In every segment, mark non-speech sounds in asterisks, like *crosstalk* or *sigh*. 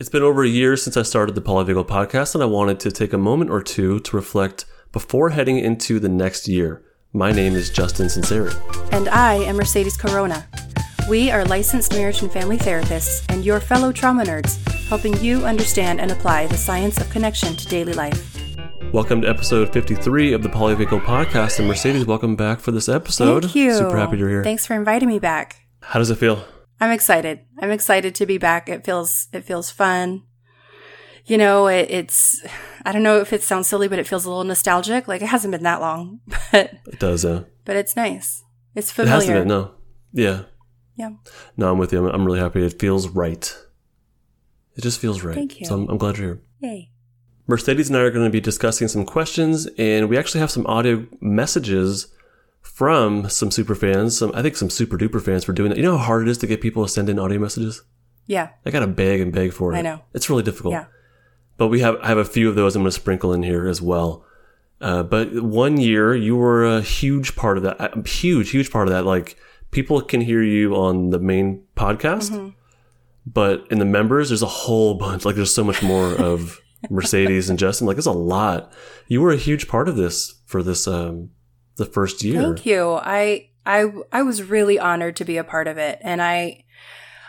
It's been over a year since I started the Polyvagal podcast, and I wanted to take a moment or two to reflect before heading into the next year. My name is Justin Sunseri. And I am Mercedes Corona. We are licensed marriage and family therapists and your fellow trauma nerds, helping you understand and apply the science of connection to daily life. Welcome to episode 53 of the Polyvagal podcast. And Mercedes, welcome back for this episode. Thank you. Super happy you're here. Thanks for inviting me back. How does it feel? I'm excited. I'm excited to be back. It feels it feels fun. You know, it, it's I don't know if it sounds silly, but it feels a little nostalgic. Like it hasn't been that long, *laughs* but It does, uh, but it's nice. It's familiar. it hasn't been, no. Yeah. Yeah. No, I'm with you. I'm, I'm really happy. It feels right. It just feels right. Thank you. So I'm, I'm glad you're here. Yay. Mercedes and I are going to be discussing some questions, and we actually have some audio messages from some super fans. Some, I think some super duper fans for doing that. You know how hard it is to get people to send in audio messages? Yeah. I got to beg and beg for it. I know. It's really difficult. Yeah. But we have I have a few of those I'm going to sprinkle in here as well. Uh, but one year you were a huge part of that. A huge, huge part of that. Like people can hear you on the main podcast, Mm-hmm. but in the members, there's a whole bunch. Like there's so much more of *laughs* Mercedes and Justin. Like there's a lot. You were a huge part of this for this um the first year. Thank you. I I I was really honored to be a part of it, and I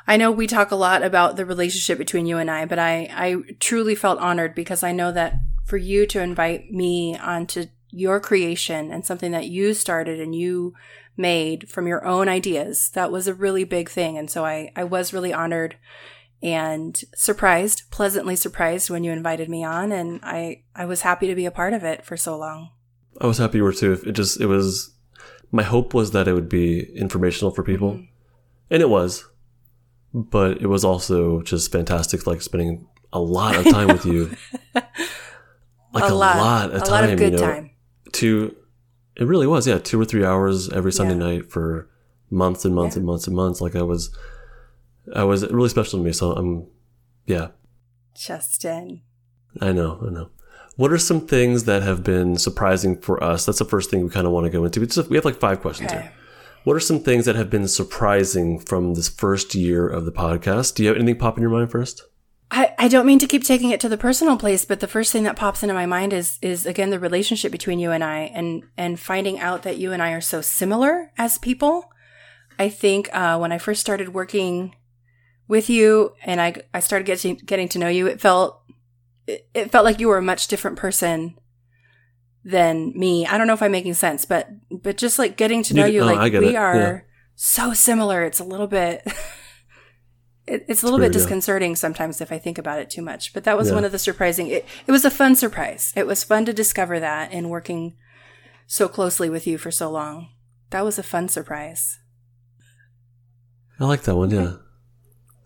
I know we talk a lot about the relationship between you and I, but I I truly felt honored because I know that for you to invite me onto your creation and something that you started and you made from your own ideas that was a really big thing and so i i was really honored and surprised pleasantly surprised when you invited me on and i i was happy to be a part of it for so long I was happy you were too. It just it was my hope was that it would be informational for people, Mm-hmm. and it was. But it was also just fantastic, like spending a lot of time with you, *laughs* *laughs* like a, lot, of a time. lot of good you know, time Two, it really was, yeah, two or three hours every Sunday Yeah. night for months and months Yeah. and months and months. Like I was, I was really special to me. So I'm, yeah, justin I know, I know. What are some things that have been surprising for us? That's the first thing we kind of want to go into. We just we have like five questions Okay. here. What are some things that have been surprising from this first year of the podcast? Do you have anything pop in your mind first? I, I don't mean to keep taking it to the personal place, but the first thing that pops into my mind is is again the relationship between you and I, and and finding out that you and I are so similar as people. I think uh, when I first started working with you, and I I started getting getting to know you, it felt it, it felt like you were a much different person than me. I don't know if I'm making sense, but but just like getting to know You- you, oh, like we it. are Yeah. so similar. It's a little bit. *laughs* It, it's a little weird, bit yeah. disconcerting sometimes if I think about it too much. But that was Yeah. one of the surprising. It, it was a fun surprise. It was fun to discover that in working so closely with you for so long. That was a fun surprise. I like that one, yeah.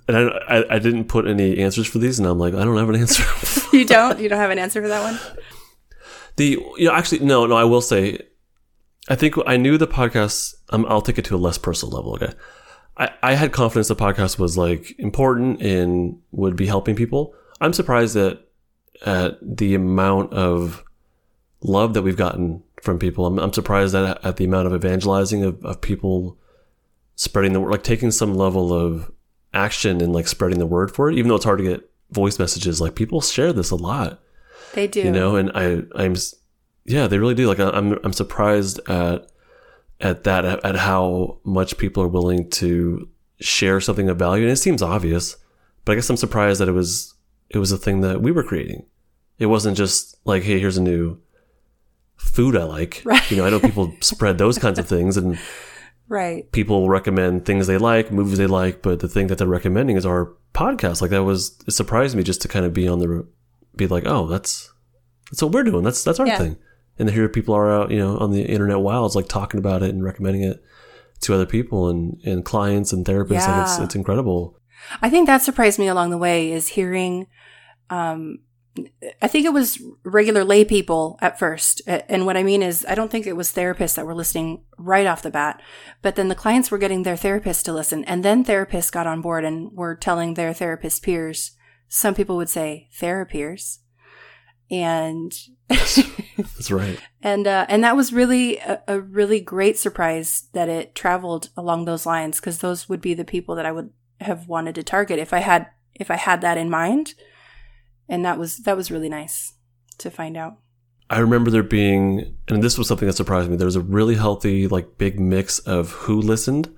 And I, I I didn't put any answers for these, and I'm like, I don't have an answer. *laughs* *laughs* You don't? You don't have an answer for that one? The you know actually no no I will say I think I knew the podcast um, I'll take it to a less personal level okay I, I had confidence the podcast was like important and would be helping people I'm surprised at at the amount of love that we've gotten from people I'm, I'm surprised at, at the amount of evangelizing of, of people spreading the word like taking some level of action and like spreading the word for it even though it's hard to get voice messages like people share this a lot They do. you know and i i'm yeah they really do like i'm i'm surprised at at that at, at how much people are willing to share something of value and it seems obvious but i guess i'm surprised that it was it was a thing that we were creating it wasn't just like hey here's a new food i like Right. you know i know people spread those kinds of things and *laughs* Right. people recommend things they like, movies they like, but the thing that they're recommending is our podcast. Like that was it surprised me just to kind of be on the be like, oh, that's that's what we're doing. That's that's our Yeah. thing. And here people are out, you know, on the internet wilds, like talking about it and recommending it to other people and and clients and therapists. Like it's it's incredible. I think that surprised me along the way is hearing, um, I think it was regular lay people at first. And what I mean is, I don't think it was therapists that were listening right off the bat, but then the clients were getting their therapists to listen. And then therapists got on board and were telling their therapist peers. Some people would say therapeers. And That's right. *laughs* and uh, and that was really a, a really great surprise that it traveled along those lines because those would be the people that I would have wanted to target if I had if I had that in mind. And that was that was really nice to find out. I remember there being, and this was something that surprised me. There was a really healthy, like, big mix of who listened,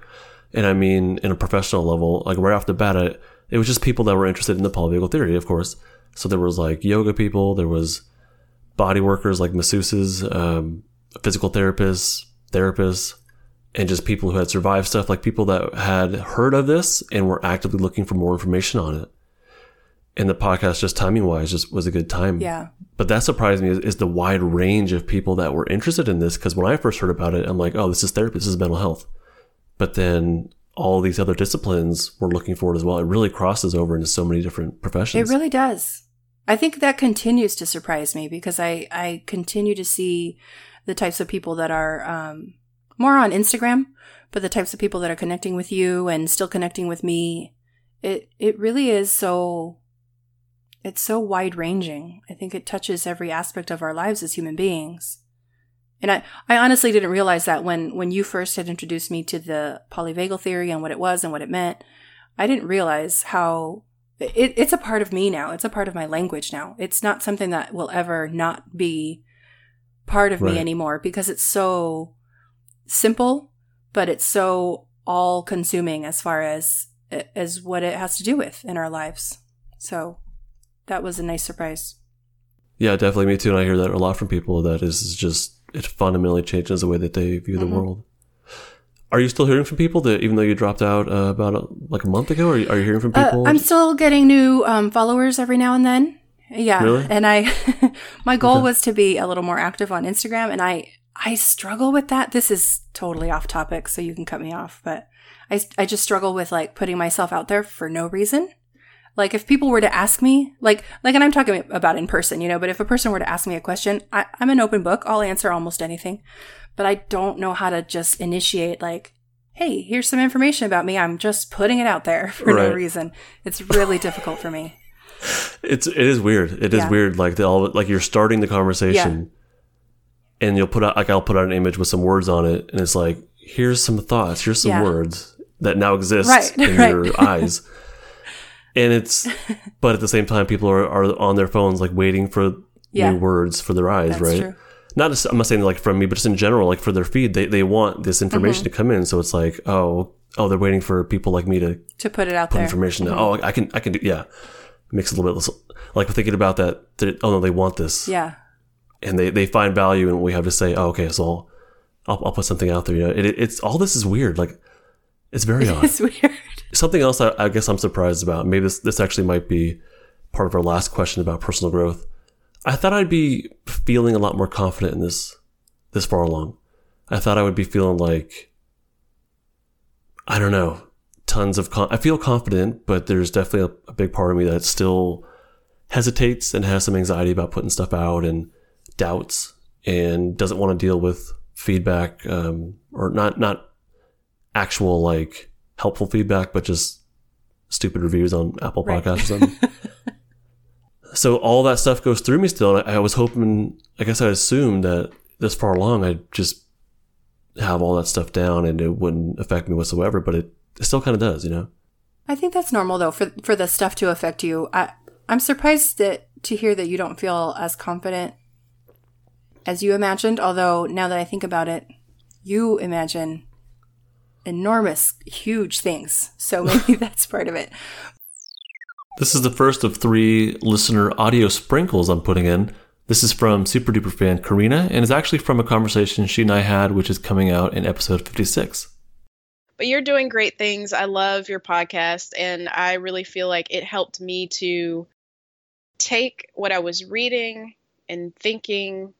and I mean, in a professional level, like right off the bat, it, it was just people that were interested in the polyvagal theory, of course. So there was like yoga people, there was body workers like masseuses, um, physical therapists, therapists, and just people who had survived stuff, like people that had heard of this and were actively looking for more information on it. And the podcast, just timing wise, just was a good time. Yeah. But that surprised me is, is the wide range of people that were interested in this. Because when I first heard about it, I'm like, oh, this is therapy, this is mental health. But then all these other disciplines were looking for it as well. It really crosses over into so many different professions. It really does. I think that continues to surprise me because I, I continue to see the types of people that are um, more on Instagram, but the types of people that are connecting with you and still connecting with me. It it really is so it's so wide ranging. I think it touches every aspect of our lives as human beings. And I, I honestly didn't realize that when, when you first had introduced me to the polyvagal theory and what it was and what it meant. I didn't realize how it, it's a part of me now. It's a part of my language now. It's not something that will ever not be part of Right. me anymore because it's so simple, but it's so all consuming as far as as what it has to do with in our lives. So that was a nice surprise. Yeah, definitely. Me too. And I hear that a lot from people that is just, it fundamentally changes the way that they view the Mhm. world. Are you still hearing from people that even though you dropped out uh, about a, like a month ago, are you, are you hearing from Uh, people? I'm still getting new um, followers every now and then. Yeah, Really? and I, *laughs* my goal Okay. was to be a little more active on Instagram, and I, I struggle with that. This is totally off topic, so you can cut me off. But I, I just struggle with like putting myself out there for no reason. Like if people were to ask me, like, like, and I'm talking about in person, you know. But if a person were to ask me a question, I, I'm an open book. I'll answer almost anything. But I don't know how to just initiate like, hey, here's some information about me. I'm just putting it out there *laughs* for no reason. It's really difficult for me. It's it is weird. It is Yeah. weird. Like all like you're starting the conversation, and you'll put out like I'll put out an image with some words on it, and it's like here's some thoughts, here's some Yeah. words that now exist Right, *laughs* in right. your *laughs* eyes, and it's *laughs* but at the same time people are are on their phones like waiting for Yeah. new words for their eyes, That's right? true. Not just, I'm not saying like from me, but just in general, like for their feed, they they want this information Mm-hmm. to come in, so it's like oh oh they're waiting for people like me to To put it out put there. information down. Oh, I can, I can do, yeah. Makes a little bit less, like thinking about that. that oh no, they want this, Yeah. and they, they find value in what we have to say. Oh, okay, so I'll, I'll, I'll put something out there. You know, it- it's all this is weird. Like, it's very *laughs* odd. It's weird. Something else I, I guess I'm surprised about. Maybe this this actually might be part of our last question about personal growth. I thought I'd be feeling a lot more confident in this this far along. I thought I would be feeling like I don't know, tons of con- I feel confident, but there's definitely a, a big part of me that still hesitates and has some anxiety about putting stuff out and doubts and doesn't want to deal with feedback um, or not not actual like helpful feedback, but just stupid reviews on Apple Right. Podcasts or something. *laughs* so all that stuff goes through me still. And I, I was hoping, I guess I assumed that this far along, I'd just have all that stuff down and it wouldn't affect me whatsoever, but it, it still kind of does, you know? I think that's normal though for for the stuff to affect you. I I'm surprised that to hear that you don't feel as confident as you imagined, although now that I think about it, you imagine enormous huge things. So *laughs* maybe that's part of it. This is the first of three listener audio sprinkles I'm putting in. This is from super duper fan Karina and is actually from a conversation she and I had, which is coming out in episode 56. but you're doing great things. I love your podcast, and I really feel like it helped me to take what I was reading and thinking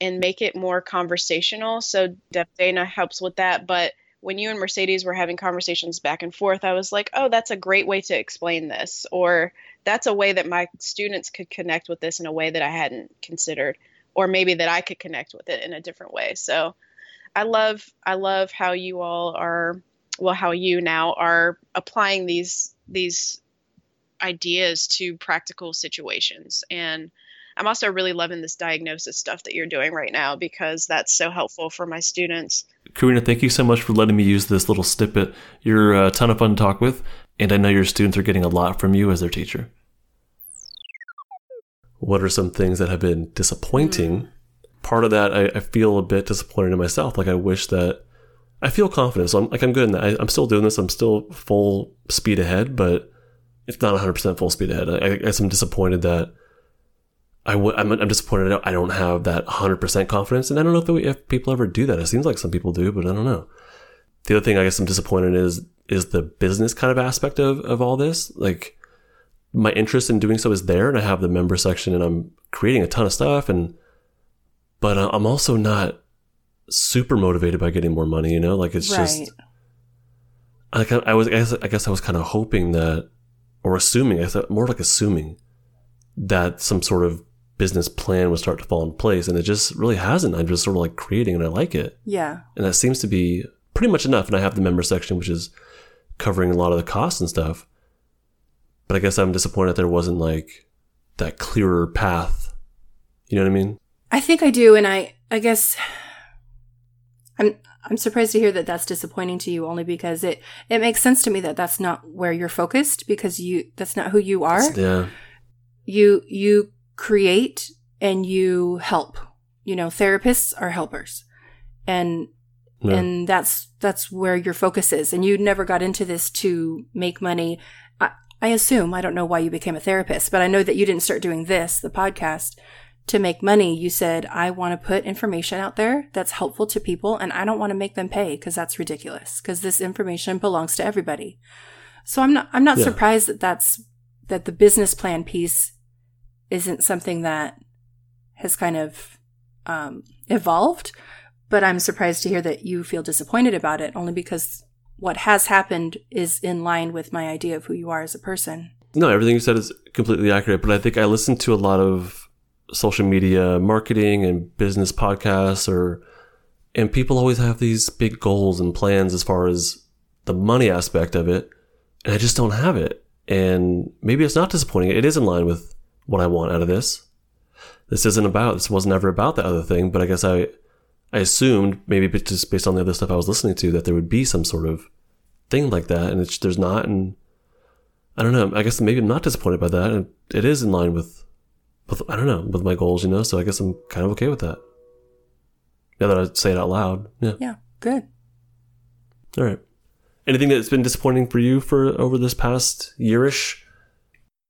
and make it more conversational. So Deb Dana helps with that. But when you and Mercedes were having conversations back and forth, I was like, oh, that's a great way to explain this. Or that's a way that my students could connect with this in a way that I hadn't considered. Or maybe that I could connect with it in a different way. So I love I love how you all are well how you now are applying these these ideas to practical situations and I'm also really loving this diagnosis stuff that you're doing right now because that's so helpful for my students. Karina, thank you so much for letting me use this little snippet. You're a ton of fun to talk with. and I know your students are getting a lot from you as their teacher. What are some things that have been disappointing? Hmm. Part of that, I, I feel a bit disappointed in myself. Like I wish that I feel confident. So I'm like I'm good in that. I, I'm still doing this. I'm still full speed ahead, but it's not 100 percent full speed ahead. I, I guess I'm disappointed that I w- I'm, I'm disappointed I don't have that 100 percent confidence, and I don't know if, we, if people ever do that. It seems like some people do, but I don't know. The other thing I guess I'm disappointed is is the business kind of aspect of of all this. Like my interest in doing so is there, and I have the member section, and I'm creating a ton of stuff, and but uh, I'm also not super motivated by getting more money. You know, like it's right. just I, kind I was I guess, I guess I was kind of hoping that or assuming I thought more like assuming that some sort of business plan would start to fall in place, and it just really hasn't. I'm just sort of like creating, and I like it, yeah. and that seems to be pretty much enough. And I have the member section, which is covering a lot of the costs and stuff. But I guess I'm disappointed there wasn't like that clearer path. You know what I mean? I think I do, and I I guess I'm I'm surprised to hear that that's disappointing to you, only because it it makes sense to me that that's not where you're focused because you that's not who you are. Yeah. You you create and you help. You know, therapists are helpers, and Yeah. and that's that's where your focus is. And you never got into this to make money. I, I assume I don't know why you became a therapist, but I know that you didn't start doing this, the podcast, to make money. You said I want to put information out there that's helpful to people, and I don't want to make them pay because that's ridiculous. Because this information belongs to everybody. So I'm not I'm not Yeah. surprised that that's that the business plan piece isn't something that has kind of um, evolved but I'm surprised to hear that you feel disappointed about it only because what has happened is in line with my idea of who you are as a person. No, everything you said is completely accurate. But I think I listen to a lot of social media marketing and business podcasts, or and people always have these big goals and plans as far as the money aspect of it, and I just don't have it. And maybe it's not disappointing. It is in line with what I want out of this. This isn't about. This wasn't ever about the other thing. But I guess I, I assumed maybe just based on the other stuff I was listening to that there would be some sort of thing like that, and it's there's not. And I don't know. I guess maybe I'm not disappointed by that, and it is in line with, with I don't know, with my goals, you know. So I guess I'm kind of okay with that. Now that I say it out loud, yeah. Yeah, good. All right. Anything that's been disappointing for you for over this past yearish?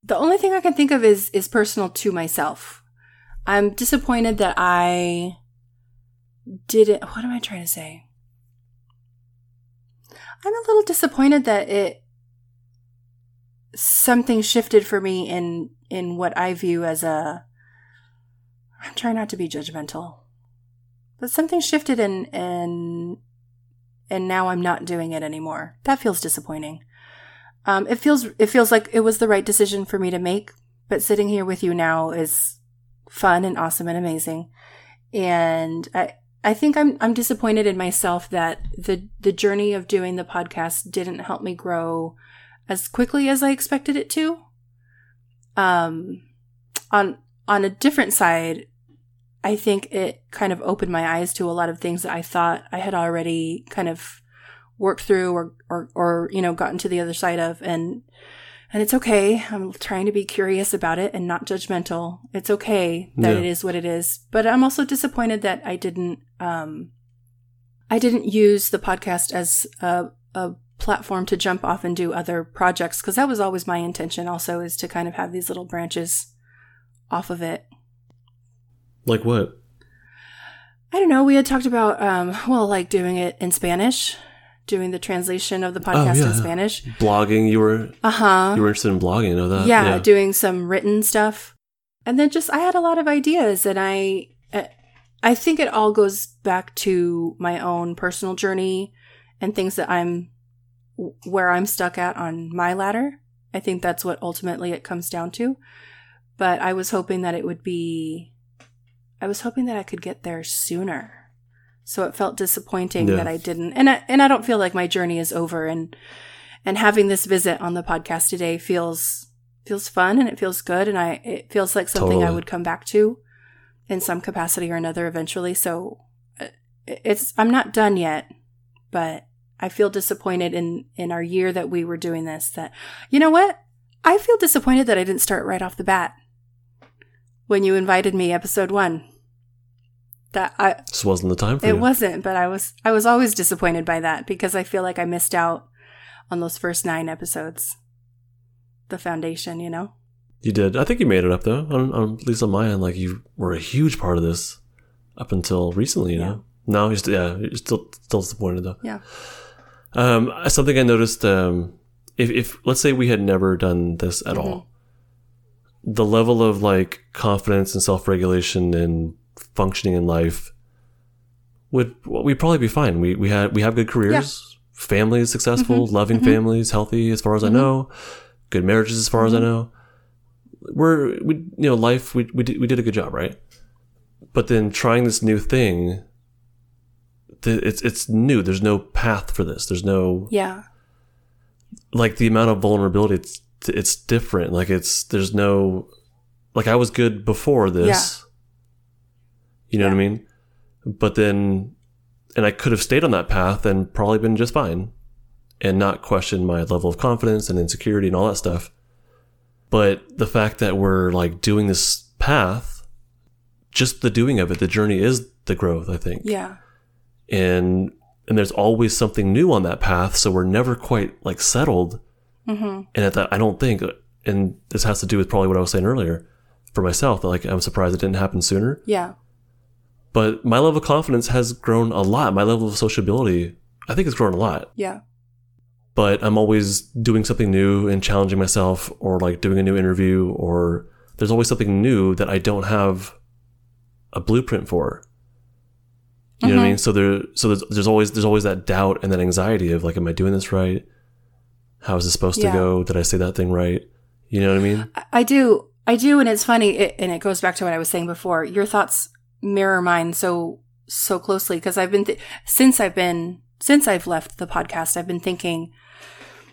The only thing I can think of is is personal to myself. I'm disappointed that I didn't what am I trying to say? I'm a little disappointed that it something shifted for me in in what I view as a I'm trying not to be judgmental. But something shifted and and and now I'm not doing it anymore. That feels disappointing. Um, it feels it feels like it was the right decision for me to make. But sitting here with you now is fun and awesome and amazing. And I I think I'm I'm disappointed in myself that the the journey of doing the podcast didn't help me grow as quickly as I expected it to. Um, on on a different side, I think it kind of opened my eyes to a lot of things that I thought I had already kind of worked through or or or you know gotten to the other side of and and it's okay. I'm trying to be curious about it and not judgmental. It's okay that Yeah. it is what it is. But I'm also disappointed that I didn't um I didn't use the podcast as a a platform to jump off and do other projects because that was always my intention also is to kind of have these little branches off of it. Like what? I don't know. We had talked about, um, well, like doing it in Spanish, doing the translation of the podcast Oh, yeah, in yeah. Spanish. Blogging. You were Uh huh. you were interested in blogging. I know that. yeah, doing some written stuff, and then just I had a lot of ideas, and I, uh, I think it all goes back to my own personal journey and things that I'm, where I'm stuck at on my ladder. I think that's what ultimately it comes down to. But I was hoping that it would be, I was hoping that I could get there sooner. So it felt disappointing Yeah. that I didn't. And I, and I don't feel like my journey is over and and having this visit on the podcast today feels feels fun and it feels good and I it feels like something I would come back to in some capacity or another eventually. So uh, it's I'm not done yet, but I feel disappointed in in our year that we were doing this that you know what? I feel disappointed that I didn't start right off the bat. When you invited me episode 1. That I This wasn't the time for it you. wasn't, but I was I was always disappointed by that because I feel like I missed out on those first 9 episodes. The foundation, you know. You did. I think you made it up though. On, on, at least on my end, like you were a huge part of this up until recently. You Yeah. know. No, you're still, yeah, you're still still disappointed though. Yeah. Um, something I noticed. Um, if if let's say we had never done this at all, the level of like confidence and self regulation and functioning in life would well, we'd probably be fine. We we had we have good careers, families successful, mm-hmm. loving mm-hmm. families, healthy as far as I mm-hmm. know, good marriages as far as I know. We're we you know life we we did, we did a good job, right? But then trying this new thing, th- it's it's new. There's no path for this. There's no Yeah. like the amount of vulnerability it's it's different like it's there's no like i was good before this you know what i mean but then and i could have stayed on that path and probably been just fine and not question my level of confidence and insecurity and all that stuff but the fact that we're like doing this path just the doing of it the journey is the growth i think Yeah. and and there's always something new on that path so we're never quite like settled Mhm. and at that i don't think and this has to do with probably what i was saying earlier for myself that like i'm surprised it didn't happen sooner Yeah. But my level of confidence has grown a lot my level of sociability i think it's grown a lot Yeah. but i'm always doing something new and challenging myself or like doing a new interview or there's always something new that i don't have a blueprint for you know what i Mhm. mean so there so there's, there's always there's always that doubt and that anxiety of like am i doing this right how is this supposed Yeah. to go did i say that thing right you know what i mean I- I do. I do, and it's funny, it, and it goes back to what I was saying before. Your thoughts mirror mine so so closely because I've been th- since I've been since I've left the podcast. I've been thinking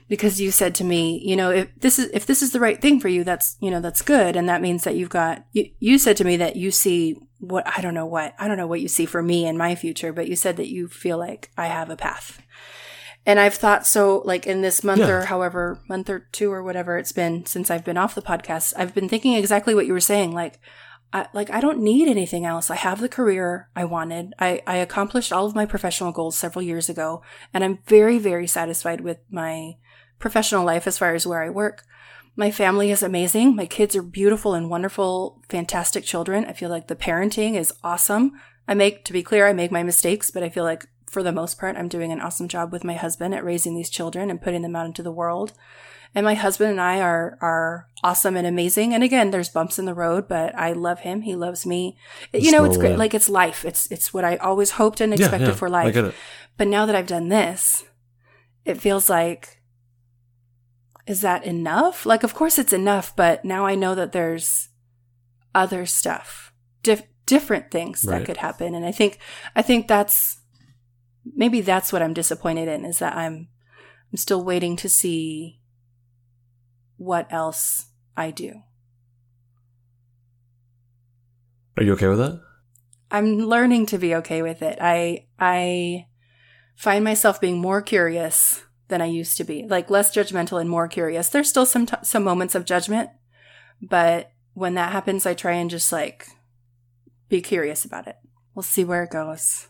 because you said to me, you know, if this is if this is the right thing for you, that's you know that's good, and that means that you've got. You, you said to me that you see what I don't know what I don't know what you see for me in my future, but you said that you feel like I have a path. And I've thought so, like in this month Yeah. or however, month or two or whatever it's been since I've been off the podcast, I've been thinking exactly what you were saying. Like, I, like I don't need anything else. I have the career I wanted. I, I accomplished all of my professional goals several years ago, and I'm very, very satisfied with my professional life as far as where I work. My family is amazing. My kids are beautiful and wonderful, fantastic children. I feel like the parenting is awesome. I make, to be clear, I make my mistakes, but I feel like for the most part, I'm doing an awesome job with my husband at raising these children and putting them out into the world. And my husband and I are are awesome and amazing. And again, there's bumps in the road, but I love him. He loves me. You know, it's great. Like it's life. It's it's what I always hoped and expected yeah, for i life. But now that I've done this, it feels like is that enough? Like of course it's enough, but now I know that there's other stuff. Dif- different things that could happen and I think I think that's maybe that's what I'm disappointed in is that I'm I'm still waiting to see what else I do. are you okay with that I'm learning to be okay with it. I I find myself being more curious than I used to be, like less judgmental and more curious. There's still some t- some moments of judgment, but when that happens, I try and just like be curious about it. We'll see where it goes.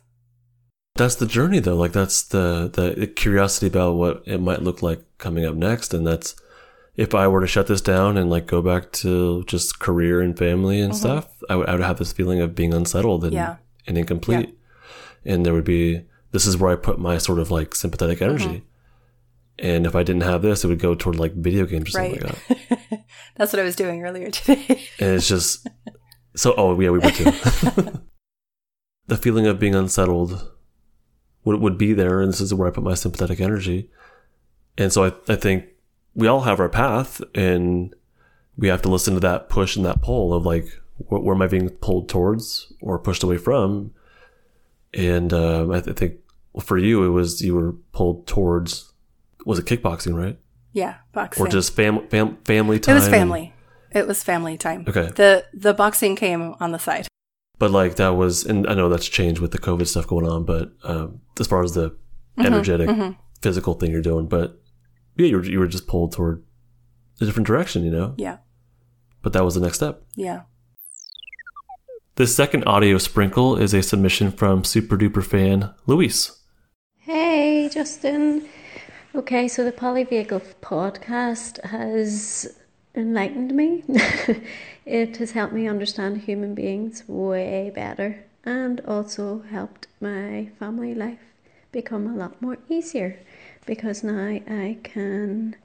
That's the journey though. Like that's the the curiosity about what it might look like coming up next. And that's if i were to shut this down and like go back to just career and family and Mhm. stuff I would, I would have this feeling of being unsettled and, Yeah. and incomplete. And there would be this is where i put my sort of like sympathetic energy. And if i didn't have this it would go toward like video games or something like that. *laughs* That's what I was doing earlier today. *laughs* and it's just so oh yeah we were too. *laughs* The feeling of being unsettled would, would be there and this is where i put my sympathetic energy and so I, I think we all have our path and we have to listen to that push and that pull of like wh- where am i being pulled towards or pushed away from and um, I, th- I think for you it was you were pulled towards was it kickboxing right yeah, boxing. or just fam- fam- family time it was family. It was family time. okay The the boxing came on the side. But like that was and i know that's changed with the covid stuff going on but um, as far as the energetic physical thing you're doing, but yeah, you were, you were just pulled toward a different direction, you know? Yeah. But that was the next step. Yeah. This second audio sprinkle is a submission from super duper fan Luis. Hey, Justin. Okay, so the Polyvagal podcast has enlightened me. *laughs* it has helped me understand human beings way better and also helped my family life become a lot more easier because now I can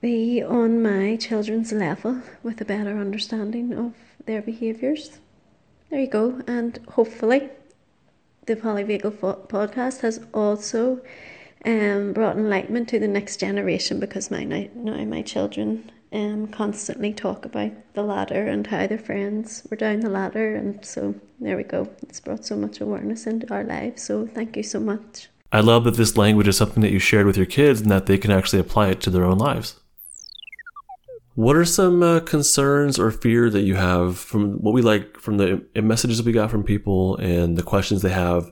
be on my children's level with a better understanding of their behaviours. There you go, and hopefully, the Polyvagal podcast has also um, brought enlightenment to the next generation because my now my children um, constantly talk about the ladder and how their friends were down the ladder, and so there we go. It's brought so much awareness into our lives. So thank you so much. I love that this language is something that you shared with your kids and that they can actually apply it to their own lives. What are some uh, concerns or fear that you have from what we like from the messages that we got from people and the questions they have?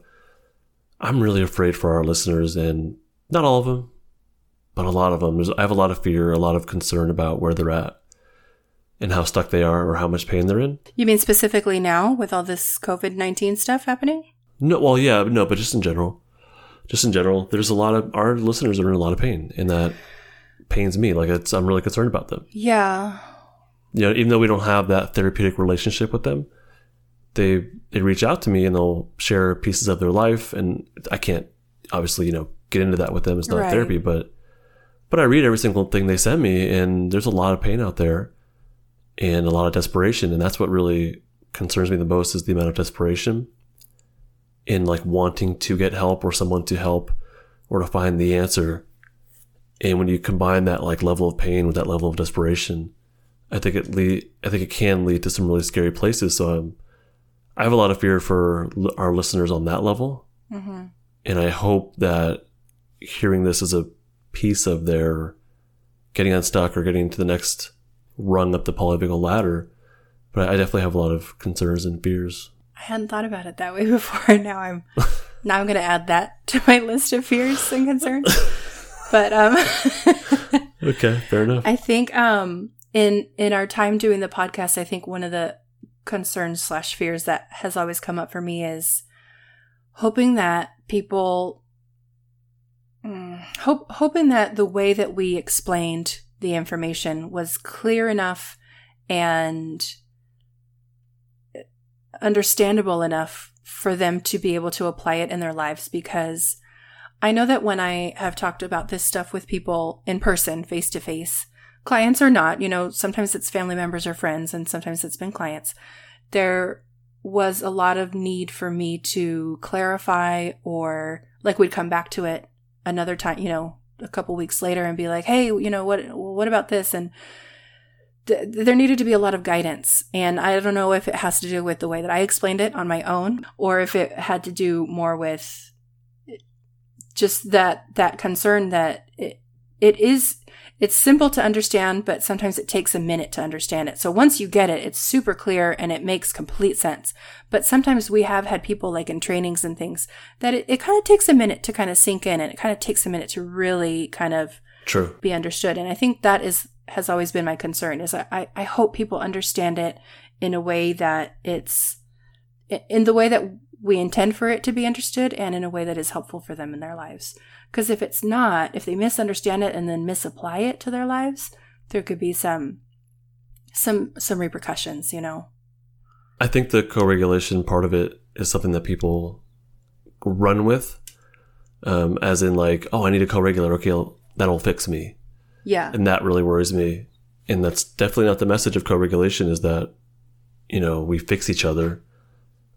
I'm really afraid for our listeners, and not all of them, but a lot of them. I have a lot of fear, a lot of concern about where they're at and how stuck they are or how much pain they're in. You mean specifically now with all this COVID 19 stuff happening? No, well, yeah, no, but just in general. Just in general, there's a lot of our listeners are in a lot of pain, and that pains me. Like it's, I'm really concerned about them. Yeah. You know, even though we don't have that therapeutic relationship with them, they they reach out to me and they'll share pieces of their life, and I can't obviously you know get into that with them. It's not Right. therapy, but but I read every single thing they send me, and there's a lot of pain out there, and a lot of desperation, and that's what really concerns me the most is the amount of desperation in like wanting to get help or someone to help or to find the answer. And when you combine that like level of pain with that level of desperation, I think it lead, I think it can lead to some really scary places. So I'm, I have a lot of fear for l- our listeners on that level, Mm-hmm. and I hope that hearing this is a piece of their getting unstuck or getting to the next rung up the polyvagal ladder. But I definitely have a lot of concerns and fears. I hadn't thought about it that way *laughs* before. Now I'm now I'm going to add that to my list of fears and concerns. but um, *laughs* Okay, fair enough. I think um, in in our time doing the podcast, I think one of the concerns slash fears that has always come up for me is hoping that people hope hoping that the way that we explained the information was clear enough and understandable enough for them to be able to apply it in their lives because I know that when I have talked about this stuff with people in person, face to face, clients or not, you know, sometimes it's family members or friends, and sometimes it's been clients, there was a lot of need for me to clarify or like we'd come back to it another time, you know, a couple weeks later and be like, hey, you know, what, what about this? And th- there needed to be a lot of guidance. And I don't know if it has to do with the way that I explained it on my own or if it had to do more with just that that concern that it, it is it's simple to understand but sometimes it takes a minute to understand it. So once you get it it's super clear and it makes complete sense. But sometimes we have had people like in trainings and things that it, it kind of takes a minute to kind of sink in and it kind of takes a minute to really kind of True. be understood. And i think that is has always been my concern is i i hope people understand it in a way that it's in the way that we intend for it to be understood and in a way that is helpful for them in their lives because if it's not if they misunderstand it and then misapply it to their lives there could be some some some repercussions you know I think the co-regulation part of it is something that people run with, um, as in like, oh, I need a co-regulator. Okay, that'll fix me, yeah and that really worries me. And that's definitely not the message of co-regulation. Is that you know we fix each other,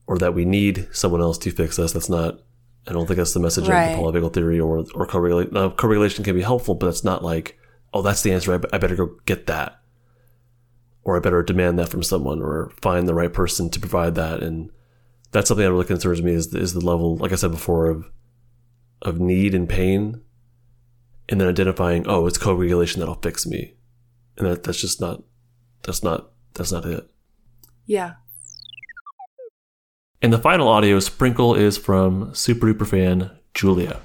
or that we need someone else to fix us. That's not. I don't think that's the message Right. of the polyvagal theory or or co-regulation. Now, co-regulation can be helpful, but it's not like, oh, that's the answer. I, better go get that or I better demand that from someone or find the right person to provide that. And that's something that really concerns me is, is the level, like I said before, of of need and pain, and then identifying, oh, it's co-regulation that'll fix me, and that that's just not that's not that's not it. yeah And the final audio sprinkle is from super duper fan Julia.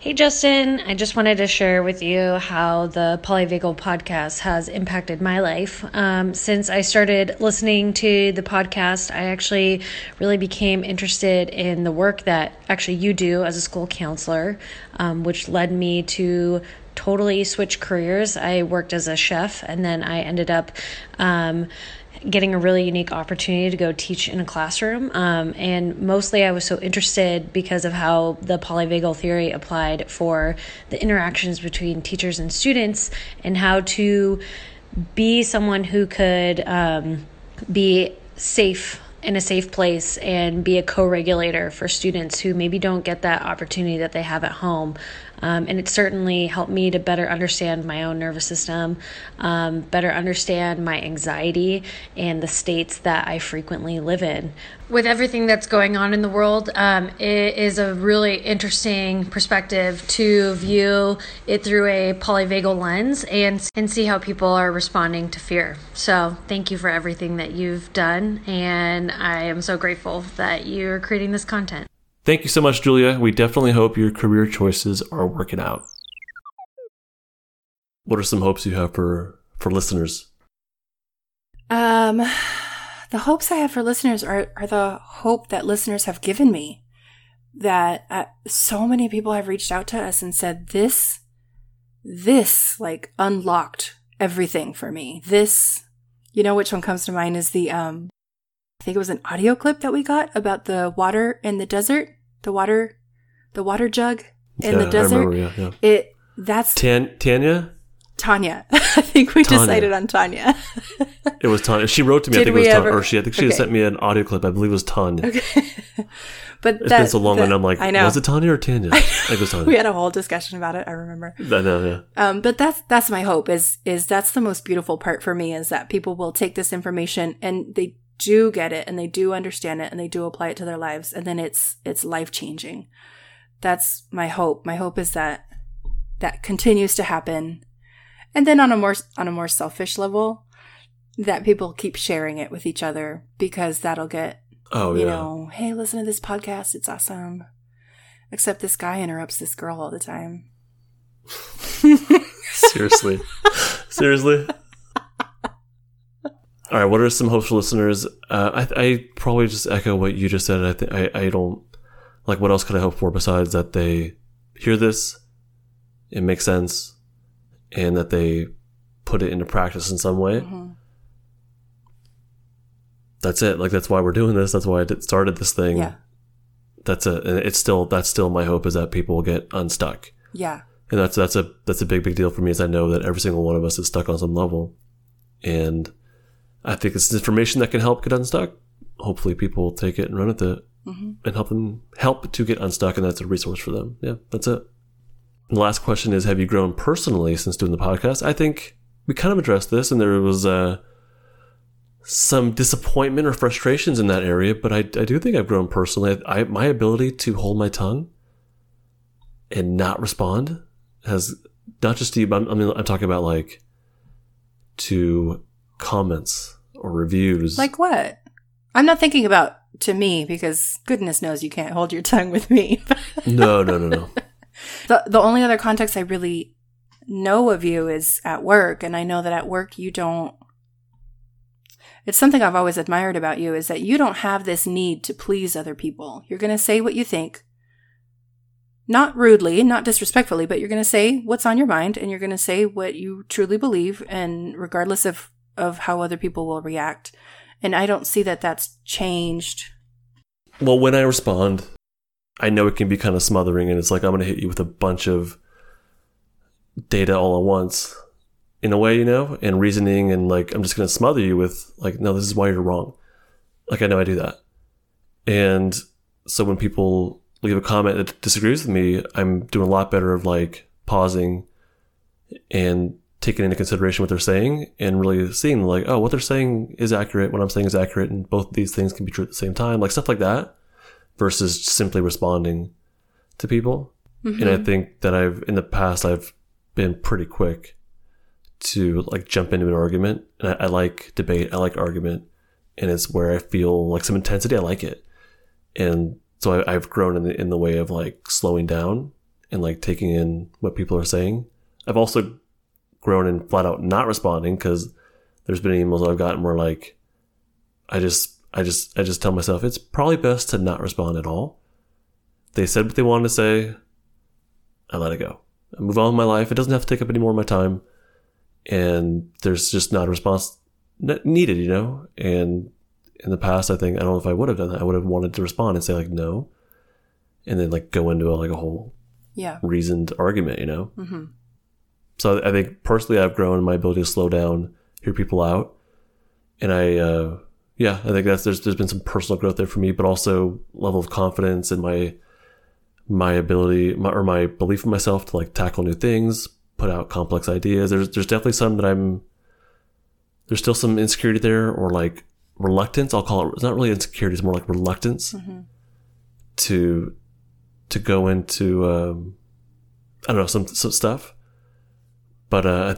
Hey, Justin. I just wanted to share with you how the Polyvagal podcast has impacted my life. Um, since I started listening to the podcast, I actually really became interested in the work that actually you do as a school counselor, um, which led me to totally switch careers. I worked as a chef and then I ended up. Um, getting a really unique opportunity to go teach in a classroom. Um, and mostly I was so interested because of how the polyvagal theory applied for the interactions between teachers and students and how to be someone who could um, be safe in a safe place and be a co regulator for students who maybe don't get that opportunity that they have at home. Um, and it certainly helped me to better understand my own nervous system, um, better understand my anxiety and the states that I frequently live in. With everything that's going on in the world, um, it is a really interesting perspective to view it through a polyvagal lens and, and see how people are responding to fear. So, thank you for everything that you've done, and I am so grateful that you're creating this content. Thank you so much, Julia. We definitely hope your career choices are working out. What are some hopes you have for for listeners? Um, the hopes I have for listeners are are the hope that listeners have given me. That uh, so many people have reached out to us and said this, this like unlocked everything for me. This, you know, which one comes to mind is the um, I think it was an audio clip that we got about the water in the desert the water, the water jug in Yeah, the desert. remember, yeah, yeah. It that's Tan- Tanya? Tanya. *laughs* I think we Tanya. decided on Tanya. *laughs* It was Tanya. She wrote to me. I think it was Tanya, or she. I think she okay. sent me an audio clip. I believe it was Tanya. *laughs* Okay. but It's that, been so long, that- and I'm like, I know. was it Tanya or Tanya? I think it was Tanya. we had a whole discussion about it. I remember. I know, yeah. Um, but that's that's my hope. Is is that's the most beautiful part for me is that people will take this information and they do get it and they do understand it and they do apply it to their lives and then it's it's life changing. That's my hope. My hope is that that continues to happen, and then on a more on a more selfish level, that people keep sharing it with each other because that'll get Oh you yeah. know, hey, listen to this podcast. It's awesome. Except this guy interrupts this girl all the time. *laughs* Seriously. *laughs* Seriously. All right. What are some hopes for listeners? Uh, I, I probably just echo what you just said. I think I, I don't like. What else could I hope for besides that they hear this, it makes sense, and that they put it into practice in some way. Mhm. That's it. Like that's why we're doing this. That's why I did, started this thing. Yeah. That's a. And it's still that's still my hope is that people will get unstuck. Yeah. And that's that's a that's a big big deal for me is I know that every single one of us is stuck on some level, and I think it's information that can help get unstuck. Hopefully, people will take it and run with it hmm and help them help to get unstuck, and that's a resource for them. Yeah, that's it. And the last question is: Have you grown personally since doing the podcast? I think we kind of addressed this, and there was uh, some disappointment or frustrations in that area, but I, I do think I've grown personally. I, my ability to hold my tongue and not respond has not just to you, but I'm, I mean, I'm talking about like to comments or reviews. Like what? I'm not thinking about to me because goodness knows you can't hold your tongue with me. *laughs* no, no, no, no. *laughs* the the only other context I really know of you is at work, and I know that at work you don't. It's something I've always admired about you is that you don't have this need to please other people. You're going to say what you think. Not rudely, not disrespectfully, but you're going to say what's on your mind and you're going to say what you truly believe and regardless of of how other people will react. And I don't see that that's changed. Well, when I respond, I know it can be kind of smothering, and it's like I'm going to hit you with a bunch of data all at once, in a way, you know, and reasoning, and like I'm just going to smother you with like, no, this is why you're wrong. Like I know I do that, and so when people leave a comment that disagrees with me, I'm doing a lot better of like pausing and taking into consideration what they're saying and really seeing like, oh, what they're saying is accurate, what I'm saying is accurate, and both these things can be true at the same time, like stuff like that, versus simply responding to people. And I mm-hmm. think that I've in the past I've been pretty quick to like jump into an argument, and I, I like debate, I like argument, and it's where I feel like some intensity. I like it, and so I, I've grown in the in the way of like slowing down and like taking in what people are saying. I've also grown in flat out not responding because there's been emails I've gotten where like I just I just I just tell myself it's probably best to not respond at all. They said what they wanted to say. I let it go. I move on with my life. It doesn't have to take up any more of my time. And there's just not a response needed, you know? And in the past, I think, I don't know if I would have done that. I would have wanted to respond and say like, no. And then like go into a, like a whole Yeah. reasoned argument, you know? hmm So I think personally, I've grown in my ability to slow down, hear people out, and I, uh, yeah, I think that's there's there's been some personal growth there for me, but also level of confidence and my my ability my, or my belief in myself to like tackle new things, put out complex ideas. There's there's definitely some that I'm there's still some insecurity there or like reluctance. I'll call it. It's not really insecurity. It's more like reluctance to to go into um, I don't know some some stuff but uh,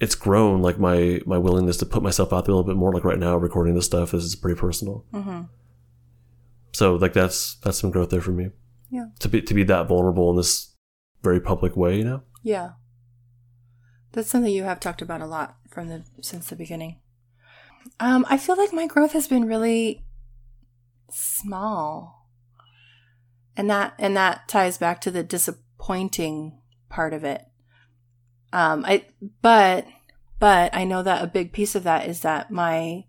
it's grown like my my willingness to put myself out there a little bit more. Like right now, recording this stuff this is pretty personal. hmm So like that's that's some growth there for me. Yeah. To be to be that vulnerable in this very public way, you know. Yeah. That's something you have talked about a lot from the since the beginning. Um, I feel like my growth has been really small. And that and that ties back to the disappointing part of it. Um, I but but I know that a big piece of that is that my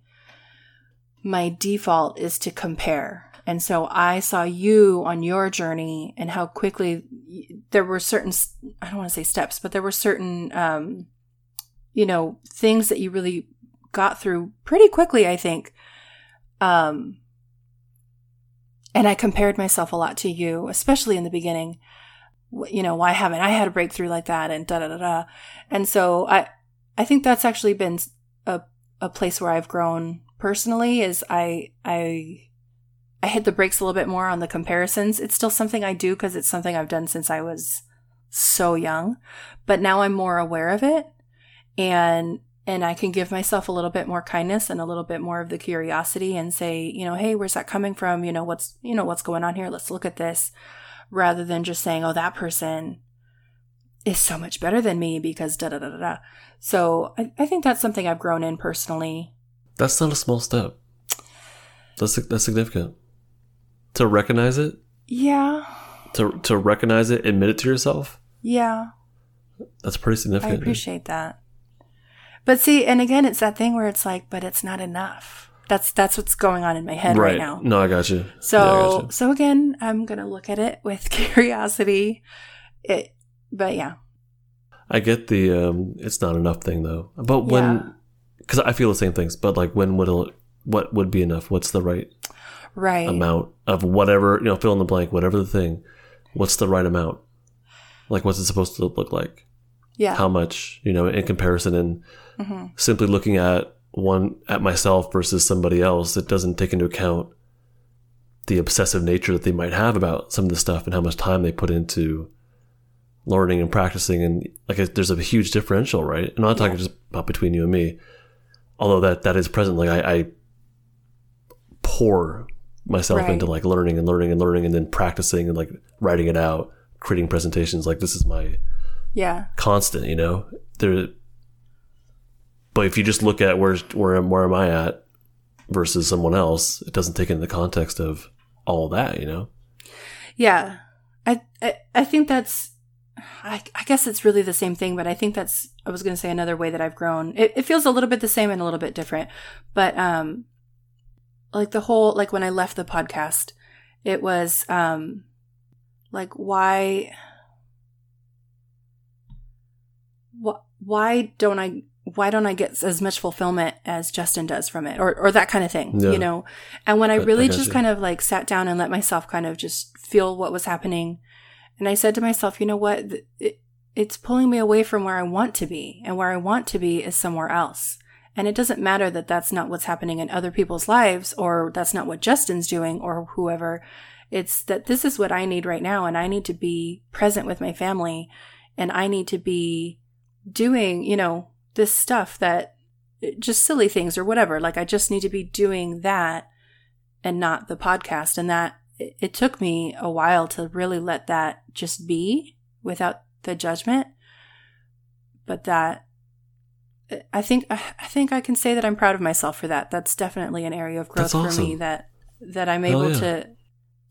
my default is to compare. And so I saw you on your journey and how quickly there were certain, I don't want to say steps, but there were certain, um, you know, things that you really got through pretty quickly, I think. Um, and I compared myself a lot to you, especially in the beginning. You know, why haven't I had a breakthrough like that? And da da da da. And so I, I think that's actually been a, a place where I've grown personally is I, I, I hit the brakes a little bit more on the comparisons. It's still something I do because it's something I've done since I was so young, but now I'm more aware of it and and I can give myself a little bit more kindness and a little bit more of the curiosity and say, you know, hey, where's that coming from? You know, what's you know, what's going on here? Let's look at this rather than just saying, oh, that person is so much better than me because da da da da da. So I, I think that's something I've grown in personally. That's not a small step. That's that's significant. To recognize it, Yeah. to to recognize it, admit it to yourself. Yeah. That's pretty significant. I appreciate that. But see, and again, it's that thing where it's like, but it's not enough. That's that's what's going on in my head right, now. No, I got you. So Yeah, got you. so again, I'm gonna look at it with *laughs* curiosity. It, but yeah, I get the um, it's not enough thing though. But when, because I feel the same things. But like, when would it, what would be enough? What's the right right. amount of whatever you know? Fill in the blank. Whatever the thing. What's the right amount? Like, what's it supposed to look like? yeah. How much you know in comparison? And hmm simply looking at one at myself versus somebody else, it doesn't take into account the obsessive nature that they might have about some of the stuff and how much time they put into learning and practicing. And like, there's a huge differential, right? And i'm not talking Yeah. just about between you and me, although that that is present. Like, I, I pour myself Right. into like learning and learning and learning, and then practicing and like writing it out, creating presentations. Like, this is my Yeah. constant, you know. There, but if you just look at where am where am I at versus someone else, it doesn't take into the context of all that, you know. Yeah. I, I, I think that's, I, I guess it's really the same thing, but I think that's, I was going to say another way that I've grown. It, it feels a little bit the same and a little bit different, but, um, like the whole, like when I left the podcast, it was, um, like why, wh- why don't I, why don't I get as much fulfillment as Justin does from it or, or that kind of thing, Yeah. you know? And when I I- I really got just you. kind of like sat down and let myself kind of just feel what was happening. And I said to myself, you know what? It, it's pulling me away from where I want to be. And where I want to be is somewhere else. And it doesn't matter that that's not what's happening in other people's lives or that's not what Justin's doing or whoever. It's that this is what I need right now. And I need to be present with my family and I need to be doing, you know, this stuff that eh, just silly things or whatever. Like I just need to be doing that and not the podcast. And that it, it took me a while to really let that just be without the judgment. But that eh, I think I think I can say that I'm proud of myself for that. That's definitely an area of growth awesome. for me that that I'm able yeah. to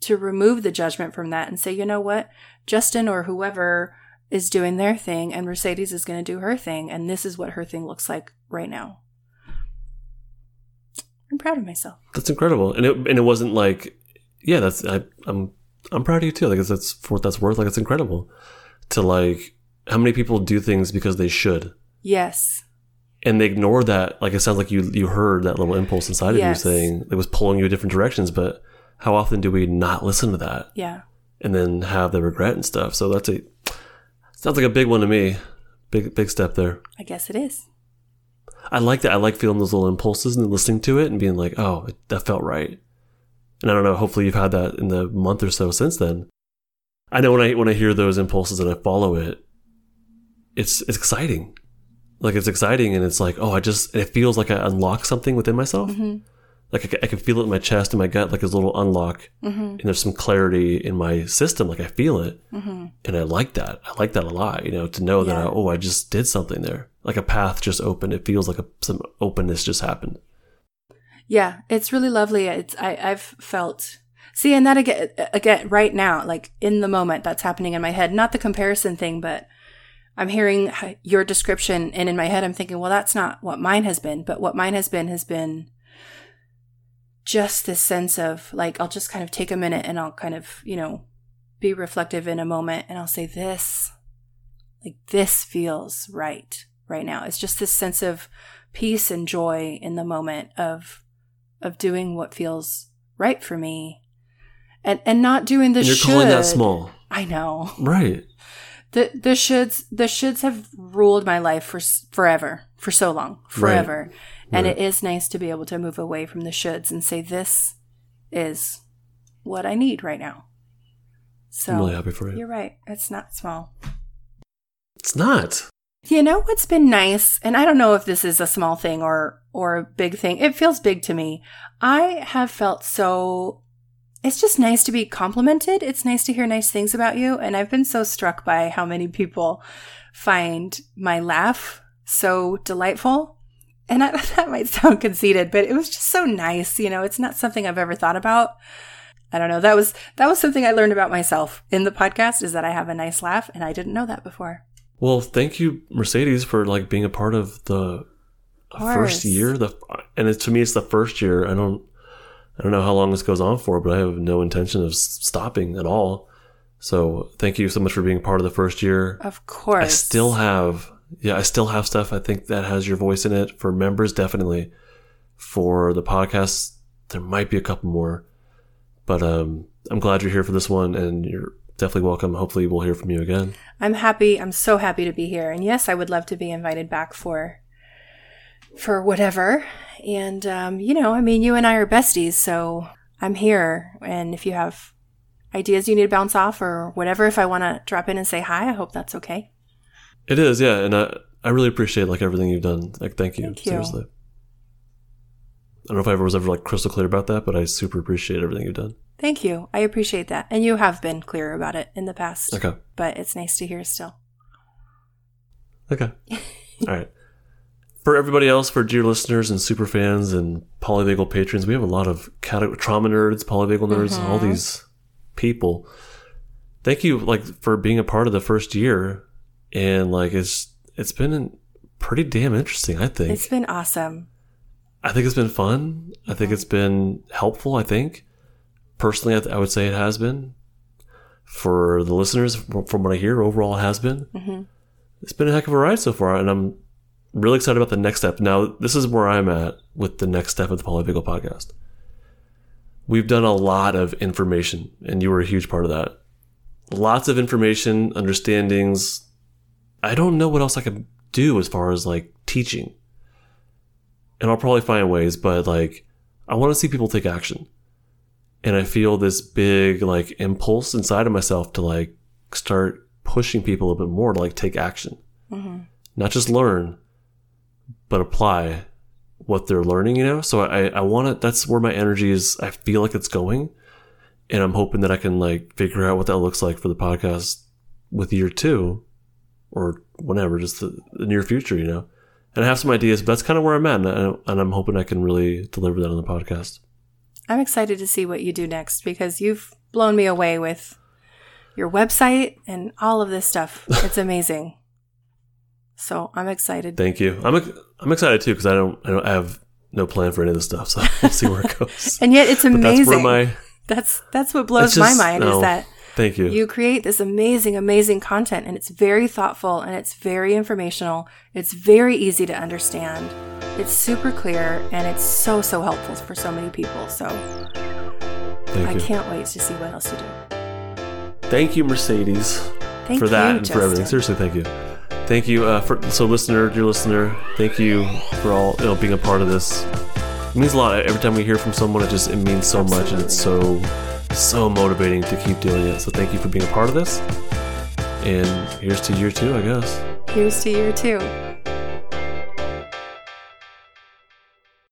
to remove the judgment from that and say, you know what, Justin or whoever is doing their thing, and Mercedes is going to do her thing, and this is what her thing looks like right now. I'm proud of myself. That's incredible, and it and it wasn't like, yeah, that's I, I'm I'm proud of you too. Like that's for what that's worth. Like it's incredible to like how many people do things because they should, Yes. and they ignore that. Like it sounds like you you heard that little impulse inside Yes. of you saying it was pulling you in different directions. But how often do we not listen to that Yeah. and then have the regret and stuff? So that's a sounds like a big one to me. Big big step there. I guess it is. I like that. I like feeling those little impulses and listening to it and being like, oh, that felt right. And I don't know. Hopefully, you've had that in the month or so since then. I know when I when I hear those impulses and I follow it, it's it's exciting. Like it's exciting, and it's like, oh, I just it feels like I unlock something within myself. Mm-hmm. Like I, I can feel it in my chest and my gut, like a little unlock, Mm-hmm. and there's some clarity in my system. Like I feel it, Mm-hmm. and I like that. I like that a lot. You know, to know that I, oh, I just did something there. Like a path just opened. It feels like a, some openness just happened. Yeah, it's really lovely. It's I I've felt see, and that again again right now, like in the moment, that's happening in my head. Not the comparison thing, but I'm hearing your description, and in my head, I'm thinking, well, that's not what mine has been. But what mine has been has been just this sense of like I'll just kind of take a minute and I'll kind of you know be reflective in a moment, and I'll say this, like this feels right right now. It's just this sense of peace and joy in the moment of of doing what feels right for me and and not doing the and you're should. calling that small, I know. right? The the shoulds the shoulds have ruled my life for forever, for so long, forever. And Right. it is nice to be able to move away from the shoulds and say this is what I need right now. So I'm really happy for you. you're right. It's not small. It's not. You know what's been nice, and I don't know if this is a small thing or or a big thing. It feels big to me. I have felt so it's just nice to be complimented. It's nice to hear nice things about you, and I've been so struck by how many people find my laugh so delightful. And I, *laughs* that might sound conceited, but it was just so nice. You know, it's not something I've ever thought about. I don't know. That was that was something I learned about myself in the podcast is that I have a nice laugh, and I didn't know that before. Well, thank you, Mercedes, for like being a part of the course. first year. The and it, to me, it's the first year. I don't, I don't know how long this goes on for, but I have no intention of stopping at all. So thank you so much for being part of the first year. Of course. I still have, yeah, I still have stuff. I think that has your voice in it for members, definitely. For the podcast, there might be a couple more, but um, I'm glad you're here for this one, and you're definitely welcome. Hopefully, we'll hear from you again. I'm happy. I'm so happy to be here. And yes, I would love to be invited back for for whatever. And um, you know, I mean, you and I are besties, so I'm here. And if you have ideas you need to bounce off or whatever, if I want to drop in and say hi, I hope that's okay. It is, yeah, and I I really appreciate like everything you've done. Like, thank you, Thank you. seriously. I don't know if I ever was ever like crystal clear about that, but I super appreciate everything you've done. Thank you. I appreciate that. And you have been clear about it in the past. Okay, But it's nice to hear still. okay, *laughs* all right. For everybody else, for dear listeners and super fans and polyvagal patrons, we have a lot of cate- trauma nerds, polyvagal nerds, all Mm-hmm. these people. Thank you, like, for being a part of the first year, and like it's it's been pretty damn interesting. I think It's been awesome. I think it's been fun. I think it's been helpful. I think personally, I, th- I would say it has been for the listeners. From from what I hear, overall, it has been. hmm It's been a heck of a ride so far, and I'm really excited about the next step. Now, this is where I'm at with the next step of the Polyvagal podcast. We've done a lot of information, and you were a huge part of that. Lots of information, understandings. I don't know what else I could do as far as like teaching. And I'll probably find ways, but like, I want to see people take action. And I feel this big like impulse inside of myself to like start pushing people a little bit more to like take action hmm not just learn, but apply what they're learning, you know? So I, I want to, that's where my energy is. I feel like it's going. and I'm hoping that I can like figure out what that looks like for the podcast with year two or whenever, just the, the near future, you know. And I have some ideas, but that's kind of where I'm at, and, I, and I'm hoping I can really deliver that on the podcast. I'm excited to see what you do next because you've blown me away with your website and all of this stuff. *laughs* It's amazing. So I'm excited. Thank you. I'm I'm excited too because I don't I don't have no plan for any of this stuff, so *laughs* we'll see where it goes. and yet it's amazing. That's where my that's that's what blows just, my mind no, is that thank you. You create this amazing, amazing content, and it's very thoughtful and it's very informational. It's very easy to understand. It's super clear and it's so so helpful for so many people. So thank I you. can't wait to see what else you do. Thank you, Mercedes, thank for that you, and for everything. Seriously, thank you. Thank you, uh, for so listener, dear listener. Thank you for all you know being a part of this. It means a lot. Every time we hear from someone, it just it means so Absolutely. much, and it's so so motivating to keep doing it. So thank you for being a part of this. And here's to year two, I guess. Here's to year two.